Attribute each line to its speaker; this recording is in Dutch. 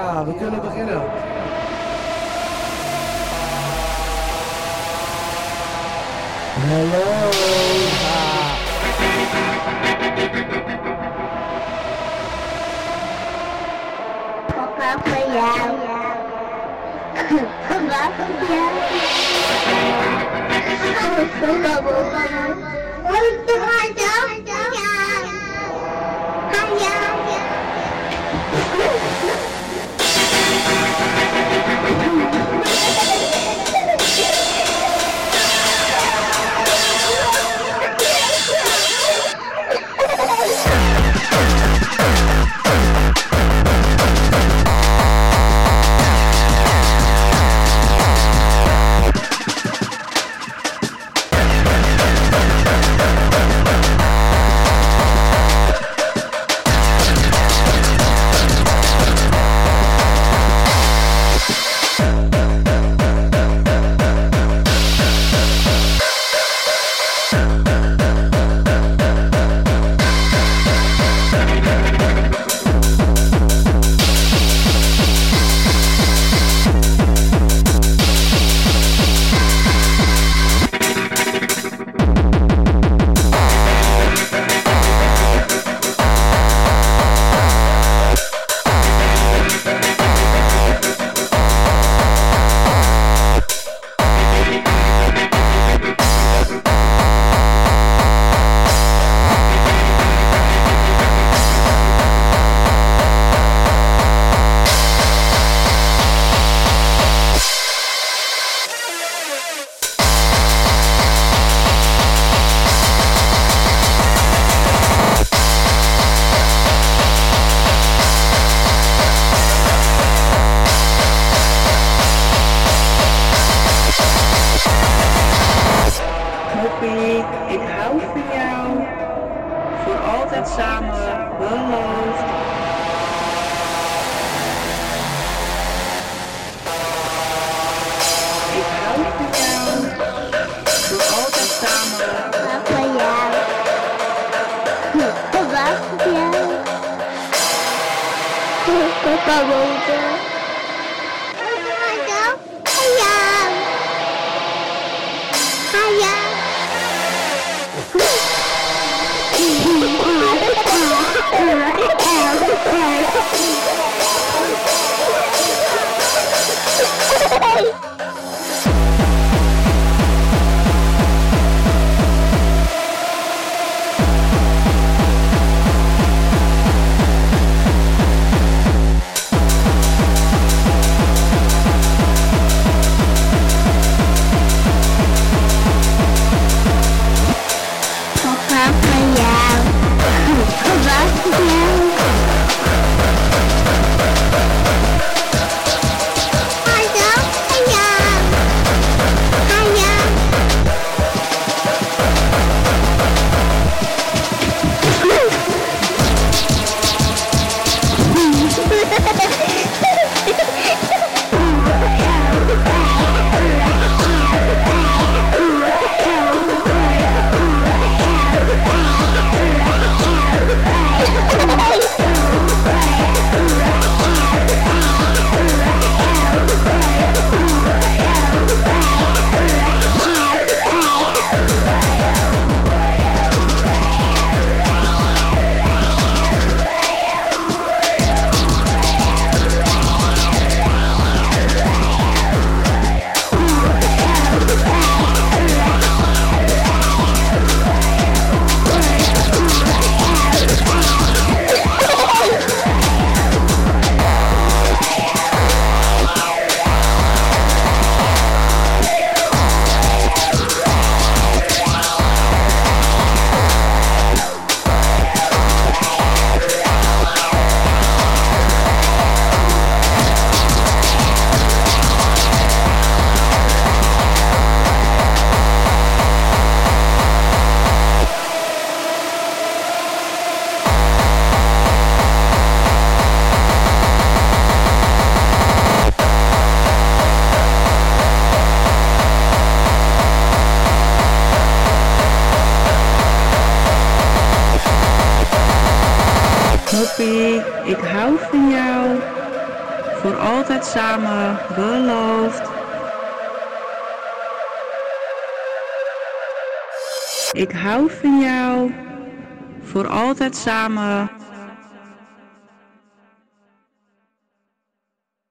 Speaker 1: Ja, we kunnen beginnen. Hallo.
Speaker 2: Papa voor jou. Papa voor jou. Voor.
Speaker 3: Voor altijd samen, beloofd. Ik hou van jou. Voor altijd samen.
Speaker 2: Papa voor jou. Papa voor jou. Papa moeder. Papa Papa
Speaker 3: Moppie, ik hou van jou. Voor altijd samen beloofd. Ik hou van jou. Voor altijd samen